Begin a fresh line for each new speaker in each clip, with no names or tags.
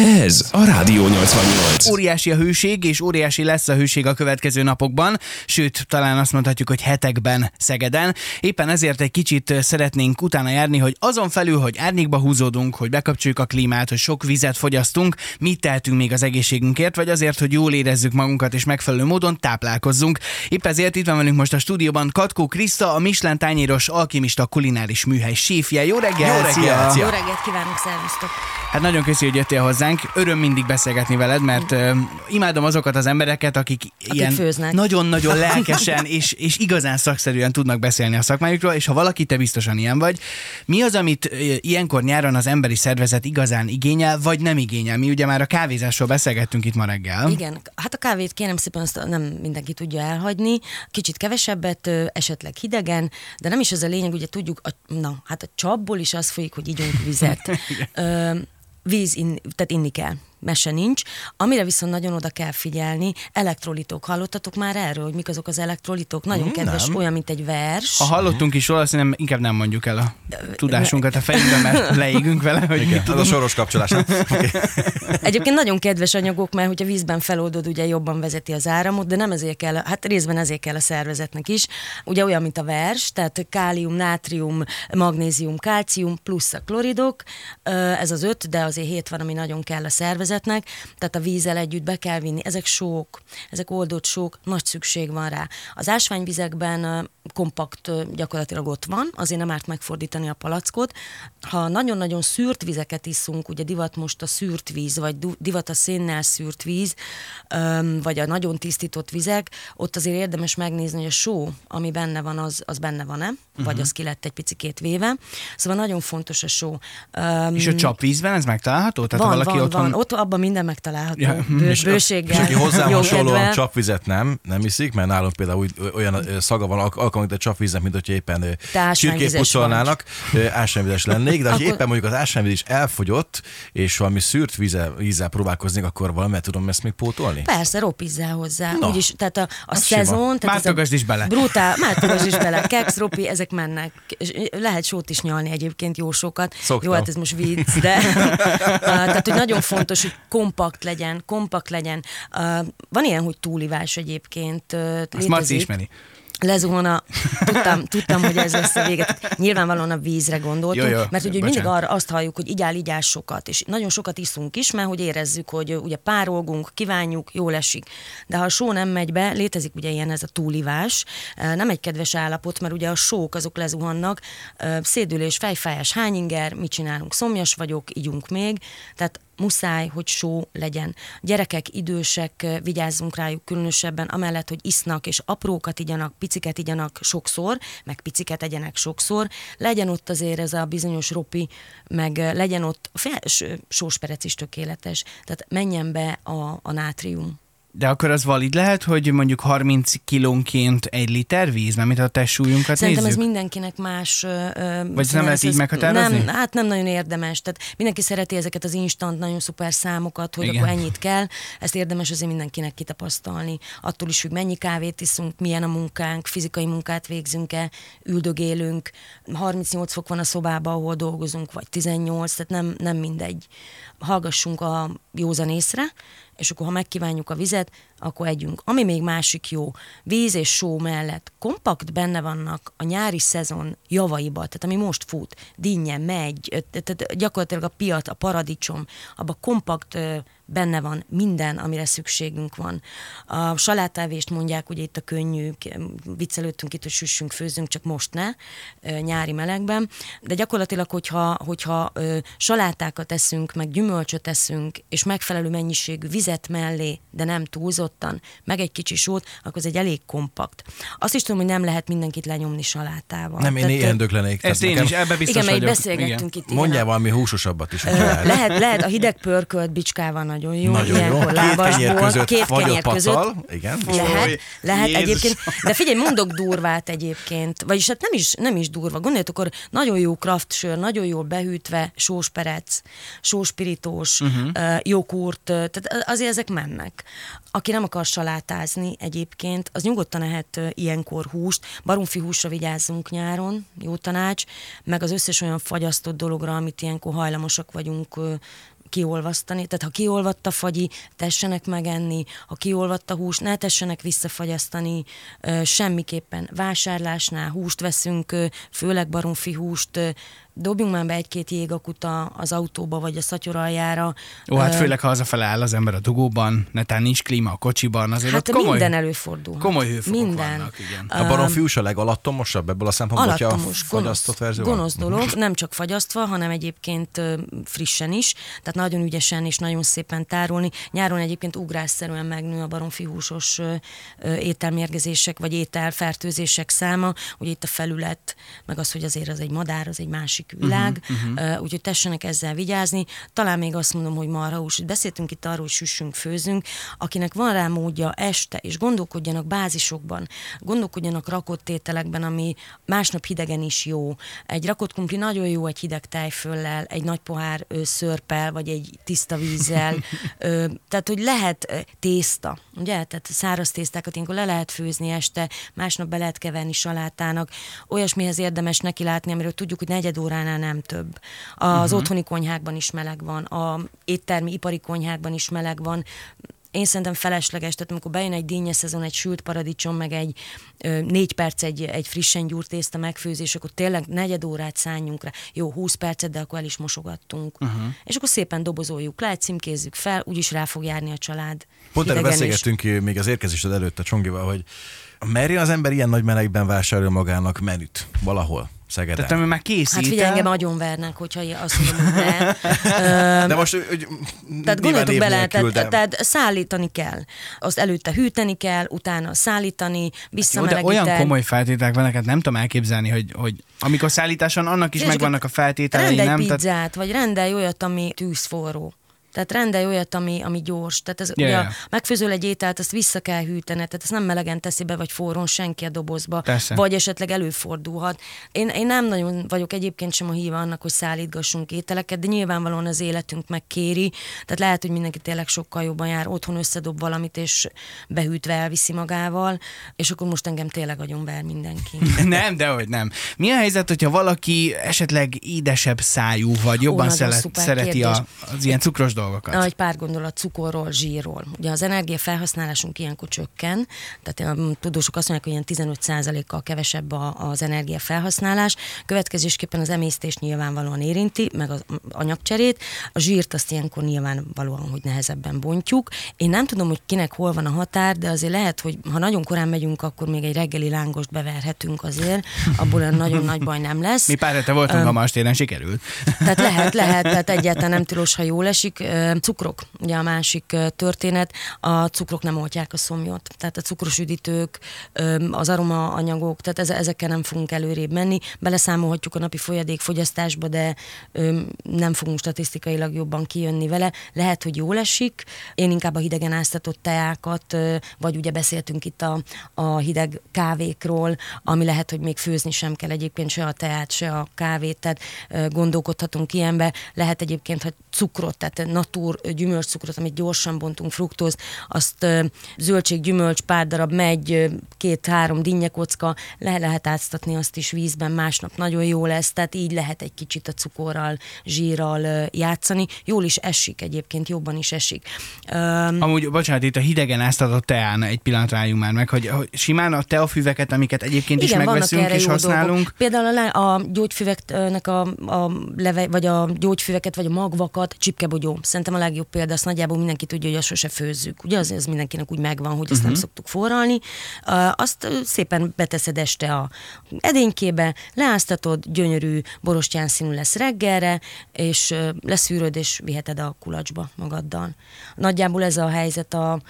Yeah. Ez a Rádió 88.
Óriási a hőség, és óriási lesz a hőség a következő napokban, sőt, talán azt mondhatjuk, hogy hetekben Szegeden. Éppen ezért egy kicsit szeretnénk utána járni, hogy azon felül, hogy árnyékba húzódunk, hogy bekapcsoljuk a klímát, hogy sok vizet fogyasztunk, mit tehetünk még az egészségünkért, vagy azért, hogy jól érezzük magunkat és megfelelő módon táplálkozzunk. Épp ezért itt van velünk most a stúdióban Katkó Kriszta, a Michelin tányéros alkimista kulináris műhely séfje. Jó reggel!
Jó reggel!
Szia!
Szia.
Jó reggelt kívánok, szervusztok!
Hát nagyon köszi, hogy jöttél hozzánk. Öröm mindig beszélgetni veled, mert uh, imádom azokat az embereket, akik, ilyen
főznek.
nagyon-nagyon lelkesen és, és igazán szakszerűen tudnak beszélni a szakmájukról, és ha valaki, te biztosan ilyen vagy. Mi az, amit ilyenkor nyáron az emberi szervezet igazán igényel, vagy nem igényel? Mi ugye már a kávézásról beszélgettünk itt ma reggel.
Igen, hát a kávét kérem szépen azt nem mindenki tudja elhagyni, kicsit kevesebbet, esetleg hidegen, de nem is ez a lényeg, ugye tudjuk, a, na, hát a csapból is az folyik, hogy ígyunk vizet. Víz, in, tehát inni kell, mese nincs. Amire viszont nagyon oda kell figyelni, elektrolitok. Hallottatok már erről, hogy mik azok az elektrolitok? Nagyon
Mm,
kedves,
nem.
olyan, mint egy vers.
Ha hallottunk is róla, szerintem inkább nem mondjuk el a tudásunkat a fejünkbe, mert leégünk vele, hogy mit
Igen, az a
tudunk.
soros kapcsolás. nem? Okay.
Egyébként nagyon kedves anyagok, mert hogyha vízben feloldod, ugye jobban vezeti az áramot, de nem ezért kell, hát részben ezért kell a szervezetnek is. Ugye olyan, mint a vers, tehát kálium, nátrium, magnézium, kálcium plusz a kloridok, ez az öt, de azért hét van, ami nagyon kell a szervezetnek, tehát a vízzel együtt be kell vinni. Ezek sók, ezek oldott sók, nagy szükség van rá. Az ásványvizekben kompakt gyakorlatilag ott van, azért nem árt megfordítani a palackot. Ha nagyon-nagyon szűrt vizeket iszunk, ugye divat most a szűrt víz, vagy divat a szénnel szűrt víz, vagy a nagyon tisztított vizek, ott azért érdemes megnézni, hogy a só, ami benne van, az, az benne van-e, uh-huh. vagy az ki lett egy picikét véve. Szóval nagyon fontos a só. Öm,
És a csapvízben ez megtalálható? Tehát
van,
ha valaki
van,
otthon...
van, ott abban minden megtalálható.
Ja,
Ja, Bő,
És-
bőséggel,
És aki hozzám hasonlóan csapvizet nem, nem iszik, mert nálunk például úgy, olyan szaga van alk- alkalmunk, a csapvíznek, mint hogyha éppen csirkét pucolnának, ásványvizes lennék, de ha
Akkor-
éppen mondjuk az ásványvíz is elfogyott, és valami szűrt vízzel, vízzel próbálkoznék, akkor valamivel tudom ezt még pótolni?
Persze, ropizzál hozzá.
Na,
Úgyis, tehát a, a
sima.
szezon... Tehát ez a
Mártogasd is bele.
Brutál, mártogasd is bele. Keks, ropi, ezek mennek. És Lehet sót is nyalni egyébként, jó sokat.
Szoktam.
Jó, hát ez most vicc, de... uh, tehát, hogy nagyon fontos, hogy kompakt legyen, kompakt legyen. Uh, van ilyen, hogy túlivás egyébként. Uh,
Azt Marci
létezik.
ismeri.
Lezuhan a... Tudtam, tudtam, hogy ez lesz a véget. Nyilvánvalóan a vízre gondoltunk,
Jó, jó,
mert ugye
bocsánat.
mindig arra azt halljuk, hogy igyál, igyál sokat, és nagyon sokat iszunk is, mert hogy érezzük, hogy ugye párolgunk, kívánjuk, jól esik. De ha a só nem megy be, létezik ugye ilyen ez a túlivás, nem egy kedves állapot, mert ugye a sók azok lezuhannak, szédülés, fejfájás, hányinger, mit csinálunk, szomjas vagyok, ígyunk még, tehát muszáj, hogy só legyen. Gyerekek, idősek, vigyázzunk rájuk különösebben, amellett, hogy isznak és aprókat igyanak, piciket igyanak sokszor, meg piciket egyenek sokszor, legyen ott azért ez a bizonyos ropi, meg legyen ott a fels, sósperec is tökéletes, tehát menjen be a, a nátrium.
De akkor az valid lehet, hogy mondjuk 30 kilónként egy liter víz, mert mint a testsúlyunkat
Szerintem
nézzük?
ez mindenkinek más. ö,
Vagy ezt nem lehet így
ez-
meghatározni?
Nem, hát nem nagyon érdemes. Tehát mindenki szereti ezeket az instant, nagyon szuper számokat, hogy
Igen.
akkor ennyit kell. Ezt érdemes azért mindenkinek kitapasztalni. Attól is függ, mennyi kávét iszunk, milyen a munkánk, fizikai munkát végzünk-e, üldögélünk. 38 fok van a szobában, ahol dolgozunk, vagy 18, tehát nem, nem mindegy. Hallgassunk a józan észre, és akkor ha megkívánjuk a vizet, akkor együnk. Ami még másik jó, víz és só mellett kompakt benne vannak a nyári szezon javaiba, tehát ami most fut, dinnye, megy, tehát gyakorlatilag a piac, a paradicsom, abban kompakt benne van minden, amire szükségünk van. A salátávést mondják, ugye itt a könnyű, viccelődtünk itt, hogy süssünk, főzzünk, csak most ne, nyári melegben, de gyakorlatilag, hogyha, hogyha salátákat eszünk, meg gyümölcsöt eszünk, és megfelelő mennyiségű vizet mellé, de nem túlzottan, meg egy kicsi sót, akkor ez egy elég kompakt. Azt is tudom, hogy nem lehet mindenkit lenyomni salátával.
Nem, én
Tehát,
ilyen döglenék.
Ezt én is, ebbe biztos
igen,
vagyok.
beszélgettünk itt. igen,
Mondjál
a-
valami húsosabbat is. Lehet.
lehet, a hideg pörkölt bicskával nagyon jó.
Nagyon jó. Két kenyér között
két
fagyott
kenyér között.
pacal. Igen.
Lehet, lehet egyébként. De figyelj, mondok durvát egyébként. Vagyis hát nem is, nem is durva. Gondoljatok, akkor nagyon jó craft sör, nagyon jól behűtve, sósperec, sóspirítós,
Mhm.
uh-huh. joghurt, ö, tehát azért ezek mennek. Aki nem akar salátázni egyébként, az nyugodtan ehet ö, ilyenkor húst. Baromfi húsra vigyázzunk nyáron, jó tanács, meg az összes olyan fagyasztott dologra, amit ilyenkor hajlamosak vagyunk kiolvasztani. Tehát ha kiolvadt a fagyi, tessenek megenni, ha kiolvadt a hús, ne tessenek visszafagyasztani, semmiképpen vásárlásnál húst veszünk, főleg baromfi húst, dobjunk már be egy-két jégakuta az autóba vagy a szatyoraljára.
Ó, hát főleg ha hazafele áll az ember a dugóban, netán nincs klíma a kocsiban, azért
Hát
ott komoly,
minden előfordul.
komoly hőfokok
Minden.
vannak, igen.
A baromfiús a legalattomosabb ebből a szempontból, hogyha a fagyasztott verzió van?
gonosz dolog, nem csak fagyasztva, hanem egyébként frissen is, tehát nagyon ügyesen és nagyon szépen tárolni. Nyáron egyébként ugrásszerűen megnő a baromfihúsos ételmérgezések vagy ételfertőzések száma, ugye itt a felület, meg az, hogy azért az egy madár, az egy másik világ, uh-huh, uh-huh. úgyhogy tessenek ezzel vigyázni. Talán még azt mondom, hogy marhahús, beszéltünk itt arról, hogy süssünk, főzünk, akinek van rá módja este, és gondolkodjanak bázisokban, gondolkodjanak rakott ételekben, ami másnap hidegen is jó. Egy rakott krumpli nagyon jó egy hideg tejföllel, egy nagy pohár ö, szörpel, vagy egy tiszta vízzel. ö, tehát, hogy lehet ö, tészta, ugye? Tehát száraz tésztákat ilyenkor le lehet főzni este, másnap be lehet keverni salátának. Olyasmihez érdemes neki látni, amiről tudjuk, hogy negyed óránál nem több. Az uh-huh. otthoni konyhákban is meleg van, a éttermi, ipari konyhákban is meleg van én szerintem felesleges, tehát amikor bejön egy dínyes szezon, egy sült paradicsom, meg egy ö, négy perc egy, egy frissen gyúrt tészta megfőzés, akkor tényleg negyed órát szálljunk rá. Jó, 20 percet, de akkor el is mosogattunk. Uh-huh. És akkor szépen dobozoljuk le, címkézzük fel, úgyis rá fog járni a család.
Pont erről
is.
beszélgettünk még az érkezésed előtt a Csongival, hogy merjen az ember ilyen nagy melegben vásárolja magának menüt valahol Szegeden.
Tehát ami már készít
Hát figyelj,
el-
engem nagyon vernek, hogyha azt mondom, hogy ne.
De most, hogy
Tehát gondoljatok bele, tehát, tehát szállítani kell. Azt előtte hűteni kell, utána szállítani, visszamelegíteni.
olyan komoly feltételek vannak, hát nem tudom elképzelni, hogy, hogy amikor szállításon annak is megvannak a feltételei,
Rendelj
nem?
pizzát,
Tehát,
vagy rendelj olyat, ami tűzforró. Tehát rendelj olyat, ami, ami gyors. Tehát ez,
Ja,
ugye, megfőzöl egy ételt, azt vissza kell hűteni, tehát ezt nem melegen teszi be, vagy forrón senki a dobozba.
Persze.
Vagy esetleg előfordulhat. Én, én nem nagyon vagyok egyébként sem a híva annak, hogy szállítgassunk ételeket, de nyilvánvalóan az életünk megkéri. Tehát lehet, hogy mindenki tényleg sokkal jobban jár, otthon összedob valamit, és behűtve elviszi magával, és akkor most engem tényleg agyon ver mindenki.
nem, dehogy nem. Mi a helyzet, hogyha valaki esetleg édesebb szájú, vagy jobban
nagyon
szeret, szereti a, az ilyen cukros dolgokat?
Egy pár gondolat cukorról, zsírról. Ugye az energia felhasználásunk ilyenkor csökken, tehát a tudósok azt mondják, hogy ilyen 15%-kal kevesebb a- az energia felhasználás, következésképpen az emésztést nyilvánvalóan érinti, meg az anyagcserét, a zsírt azt ilyenkor nyilvánvalóan, hogy nehezebben bontjuk. Én nem tudom, hogy kinek hol van a határ, de azért lehet, hogy ha nagyon korán megyünk, akkor még egy reggeli lángost beverhetünk azért, abból nagyon nagy baj nem lesz.
Mi pár hete voltunk a Mastéren, sikerült.
Tehát lehet, lehet, tehát egyáltalán nem tilos, ha jól esik. Cukrok, ugye a másik történet, a cukrok nem oltják a szomjot. Tehát a cukros üdítők, az aromaanyagok, tehát eze- ezekkel nem fogunk előrébb menni. Beleszámolhatjuk a napi folyadék fogyasztásba, de nem fogunk statisztikailag jobban kijönni vele. Lehet, hogy jól esik. Én inkább a hidegen áztatott teákat, vagy ugye beszéltünk itt a, a hideg kávékról, ami lehet, hogy még főzni sem kell egyébként se a teát, se a kávét, tehát gondolkodhatunk ilyenbe. Lehet egyébként, hogy cukrot, tehát natur gyümölcscukrot, amit gyorsan bontunk, fruktóz, azt zöldség, gyümölcs, pár darab megy, két-három dinnyekocka, le lehet áztatni azt is vízben, másnap nagyon jó lesz, tehát így lehet egy kicsit a cukorral, zsírral játszani. Jól is esik egyébként, jobban is esik. Öm,
Amúgy, bocsánat, itt a hidegen áztatott teán egy pillanatra álljunk már meg, hogy, hogy simán a teafüveket, amiket egyébként is
Igen, vannak
megveszünk és használunk,
dolgok. Például a, a gyógyfüveknek a, a leve, vagy a gyógyfüveket, vagy a magvakat, csipkebogyó. Szerintem a legjobb példa, azt nagyjából mindenki tudja, hogy azt sose főzzük. Ugye az, az mindenkinek úgy megvan, hogy ezt uh-huh. nem szoktuk forralni. Azt szépen beteszed este a edénykébe, leáztatod, gyönyörű borostyán színű lesz reggelre, és leszűröd, és viheted a kulacsba magaddal. Nagyjából ez a helyzet a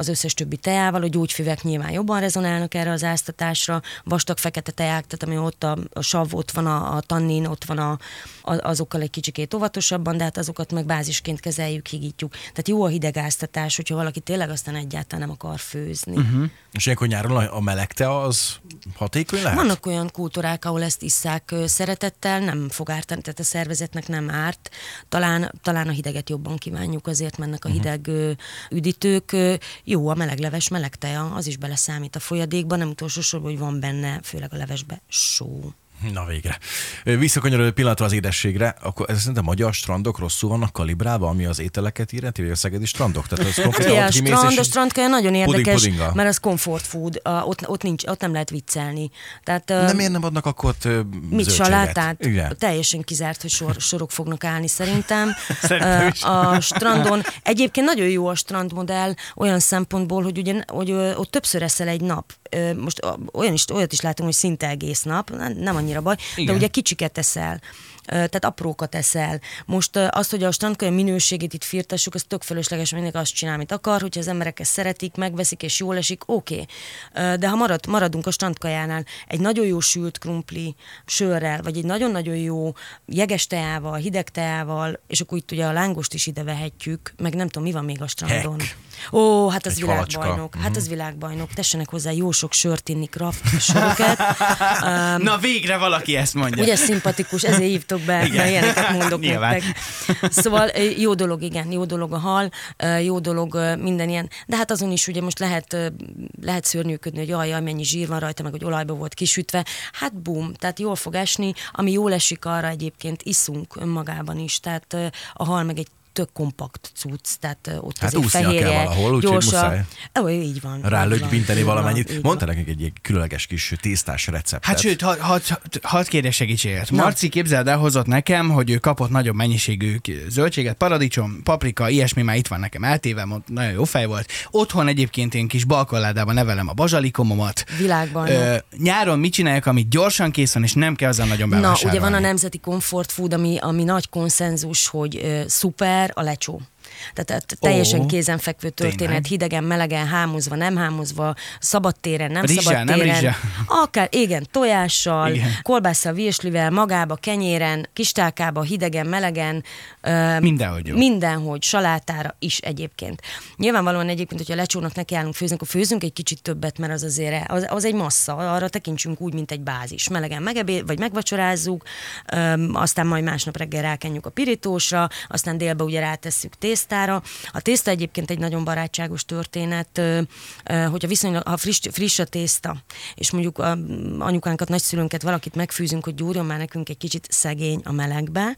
az összes többi teával, a gyógyfüvek nyilván jobban rezonálnak erre az áztatásra, vastag fekete teák, tehát ami ott a, a sav, ott van a, a tannin, ott van a, a, azokkal egy kicsikét óvatosabban, de hát azokat meg bázisként kezeljük, higítjuk. Tehát jó a hideg áztatás, hogyha valaki tényleg aztán egyáltalán nem akar főzni. Uh-huh.
És ilyenkor nyáron a meleg tea az hatékony lehet?
Vannak olyan kultúrák, ahol ezt isszák szeretettel, nem fog ártani, tehát a szervezetnek nem árt. Talán, talán a hideget jobban kívánjuk, azért mennek a hideg ö, üdítők. Jó, a meleg leves, meleg teja, az is beleszámít a folyadékba, nem utolsó sorban, hogy van benne, főleg a levesbe, só.
Na végre. Visszakanyarodó pillanatra az édességre, akkor ez szerintem a magyar strandok rosszul vannak kalibrálva, ami az ételeket illeti, vagy a szegedi strandok? Tehát ez konkrétan
Ja, a strand, a strandkaja nagyon érdekes,
puding-pudinga.
mert az comfort food, ott, ott, nincs, ott nem lehet viccelni. Tehát,
Nem, miért nem adnak akkor
Mit, salátát?
Igen.
Teljesen kizárt, hogy sor, sorok fognak állni szerintem.
Szerintem.
A strandon, egyébként nagyon jó a strandmodell olyan szempontból, hogy ugye hogy ott többször eszel egy nap. Most olyan is, olyat is látunk, hogy szinte egész nap, nem- annyira baj,
Igen.
de ugye kicsiket eszel. Tehát aprókat eszel. Most ö, azt, hogy a strandkaja minőségét itt firtassuk, az tök fölösleges, mindenki azt csinál, amit akar, hogyha az emberek ezt szeretik, megveszik és jól esik, oké. Okay. De ha marad, maradunk a strandkajánál, egy nagyon jó sült krumpli sörrel, vagy egy nagyon-nagyon jó jeges teával, hideg teával, és akkor itt ugye a lángost is ide vehetjük, meg nem tudom, mi van még a strandon.
Heck.
Ó, hát az
Egy
világbajnok.
halacska.
Hát az világbajnok. Tessenek hozzá jó sok sört inni, kraft söröket. Um,
Na végre valaki ezt mondja.
Ugye szimpatikus, ezért hívtok be, mert ilyeneket mondok
Nyilván.
nektek. Szóval jó dolog, igen, jó dolog a hal, jó dolog minden ilyen, de hát azon is ugye most lehet, lehet szörnyűködni, hogy jaj, jaj, mennyi zsír van rajta, meg hogy olajba volt kisütve. Hát bum, tehát jól fog esni, ami jól esik arra egyébként iszunk önmagában is, tehát a hal meg egy tök kompakt cucc, tehát ö, ott
Hát
azért
úsznia kell
fehérje,
valahol, úgyhogy muszáj.
Ó, így van. van,
valamennyit. Mondta nekünk egy, egy különleges kis tésztás receptet.
Hát sőt, hadd had, had kérje segítséget.
Na.
Marci képzeld el, hozott nekem, hogy ő kapott nagyobb mennyiségű zöldséget, paradicsom, paprika, ilyesmi már itt van nekem eltéve, mond- nagyon jó fej volt. Otthon egyébként én kis balkolládában nevelem a bazsalikomomat.
Világbajnok.
nyáron mit csinálják, amit gyorsan kész van, és nem kell azzal nagyon
Na,
bevásárolni.
ugye van a nemzeti comfort food, ami, ami nagy konszenzus, hogy ö, szuper a lecsó. Tehát, teljesen
Ó,
kézenfekvő történet,
tényleg?
hidegen, melegen, hámozva, nem hámozva, szabad téren, nem
Rizssel,
szabad
nem
téren.
rizssel?
Akár, igen, tojással,
Igen.
kolbásszal, virslivel, magába, kenyéren, kistálkába, hidegen, melegen. ö,
Mindenhogy jó.
Mindenhogy, salátára is egyébként. Nyilvánvalóan egyébként, hogyha lecsónak nekiállunk főzni, akkor főzünk egy kicsit többet, mert az azért az, az egy massza, arra tekintsünk úgy, mint egy bázis. Melegen megebéd, vagy megvacsorázzuk, öm, aztán majd másnap reggel rákenjük a pirítósra, aztán délbe ugye rátesszük tésztára. A tészta egyébként egy nagyon barátságos történet, hogyha viszonylag, ha friss, friss a tészta, és mondjuk a anyukánkat, nagyszülőnket valakit megfűzünk, hogy gyúrjon már nekünk egy kicsit szegény a melegbe,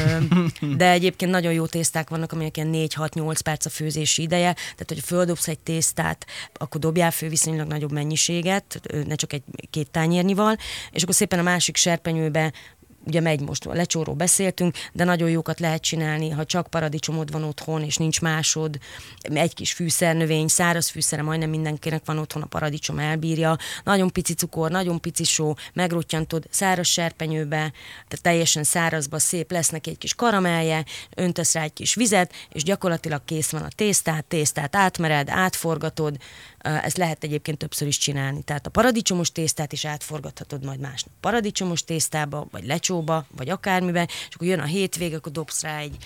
de egyébként nagyon jó tészták vannak, amelyek ilyen 4-6-8 perc a főzési ideje, tehát hogy földobsz egy tésztát, akkor dobjál fő viszonylag nagyobb mennyiséget, ne csak egy két tányérnyival, és akkor szépen a másik serpenyőbe ugye megy most, a lecsóról beszéltünk, de nagyon jókat lehet csinálni, ha csak paradicsomod van otthon, és nincs másod, egy kis fűszernövény, száraz fűszere, majdnem mindenkinek van otthon, a paradicsom elbírja, nagyon pici cukor, nagyon pici só, megrottyantod száraz serpenyőbe, tehát teljesen szárazba szép lesz neki egy kis karamelje, öntesz rá egy kis vizet, és gyakorlatilag kész van a tésztát, tésztát átmered, átforgatod, ezt lehet egyébként többször is csinálni. Tehát a paradicsomos tésztát is átforgathatod majd másnap paradicsomos tésztába, vagy lecsóba, vagy akármiben, és akkor jön a hétvége, akkor dobsz rá egy,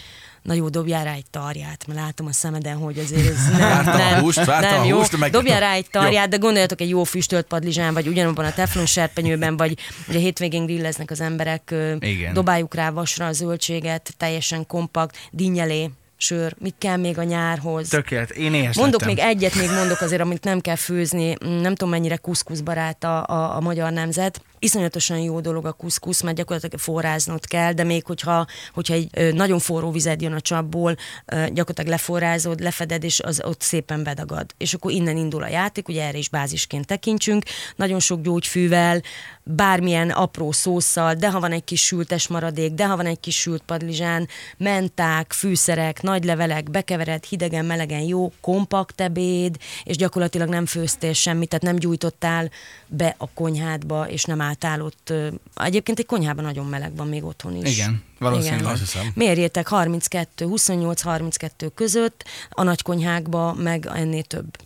na jó, dobjál rá egy tarját, mert látom a szemeden, hogy azért ez nem,
Vártam a
nem,
húst, vártam
nem
a
jó.
húst, meg-
Dobjál rá egy
Jó.
tarját, de gondoljatok egy jó füstölt padlizsán, vagy ugyanabban a teflon serpenyőben, vagy ugye hétvégén grilleznek az emberek,
Igen.
dobáljuk rá vasra a zöldséget, teljesen kompakt, dinnyelé, sör, mit kell még a nyárhoz.
Tökélet, én éhes
Mondok
lettem.
még egyet, még mondok azért, amit nem kell főzni. Nem tudom, mennyire kuszkuszbarát a, a, a magyar nemzet. Iszonyatosan jó dolog a kuszkusz, mert gyakorlatilag forráznod kell, de még hogyha, hogyha egy nagyon forró vized jön a csapból, gyakorlatilag leforrázod, lefeded, és az ott szépen bedagad. És akkor innen indul a játék, ugye erre is bázisként tekintsünk. Nagyon sok gyógyfűvel, bármilyen apró szószal, de ha van egy kis sültes maradék, de ha van egy kis sült padlizsán, menták, fűszerek, nagy levelek, bekevered, hidegen, melegen jó, kompakt ebéd, és gyakorlatilag nem főztél semmit, tehát nem gyújtottál be a konyhádba, és nem álltál ott. Egyébként egy konyhában nagyon meleg van még otthon is.
Igen, valószínűleg.
Azt hiszem.
Mérjétek 32, 28-32 között, a nagy konyhákba meg ennél több.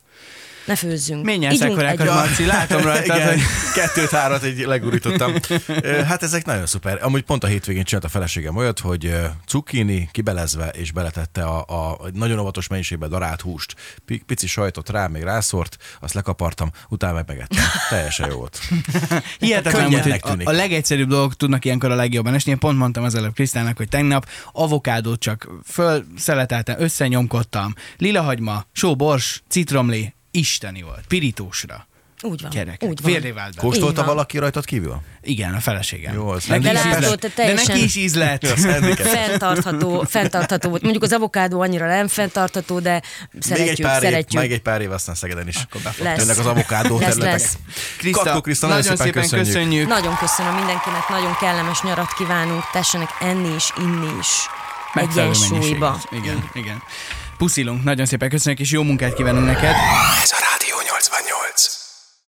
Ne főzzünk.
Szekorákat,
egyet.
Marci, látom rajta,
Igen,
hogy
kettőt, hárat egy legurítottam. Hát ezek nagyon szuper. Amúgy pont a hétvégén csinált a feleségem olyat, hogy cukkini kibelezve és beletette a, a nagyon óvatos mennyiségben darált húst. Pi- Pici sajtot rá, még rászort, azt lekapartam, utána meg megettem. Teljesen jó volt.
Hihetetlen, hogy
Könnyennek
a, a legegyszerűbb dolgok tudnak ilyenkor a legjobban esni. Én pont mondtam az előbb Krisztának, hogy tegnap avokádót csak fölszeleteltem, összenyomkodtam, lilahagyma, só, bors, citromlé, isteni volt, pirítósra.
Úgy van.
Kerek.
Úgy van.
Férré vált be.
Kóstolta
van.
valaki rajtad kívül?
Igen, a feleségem.
Jó, az
neki
nem
is
De
íz
látod,
te
De
teljesen-
neki is íz lett.
Azt handicap.
Fenntartható, fenntartható volt. Mondjuk az avokádó annyira nem fenntartható, de szeretjük,
még egy pár év,
szeretjük.
még egy pár év, aztán Szegeden is. Jönnek az avokádó
Lesz,
területek.
lesz.
Kriszta,
Kakkó Kriszta, nagyon
nagyon
szépen
szépen
köszönjük.
köszönjük.
Nagyon köszönöm mindenkinek, nagyon kellemes nyarat kívánunk, tessenek enni is, inni is.
Megfelelő
Egyensúlyba.
Igen, igen. Puszilunk, nagyon szépen köszönjük, és jó munkát kívánunk neked.
Ez a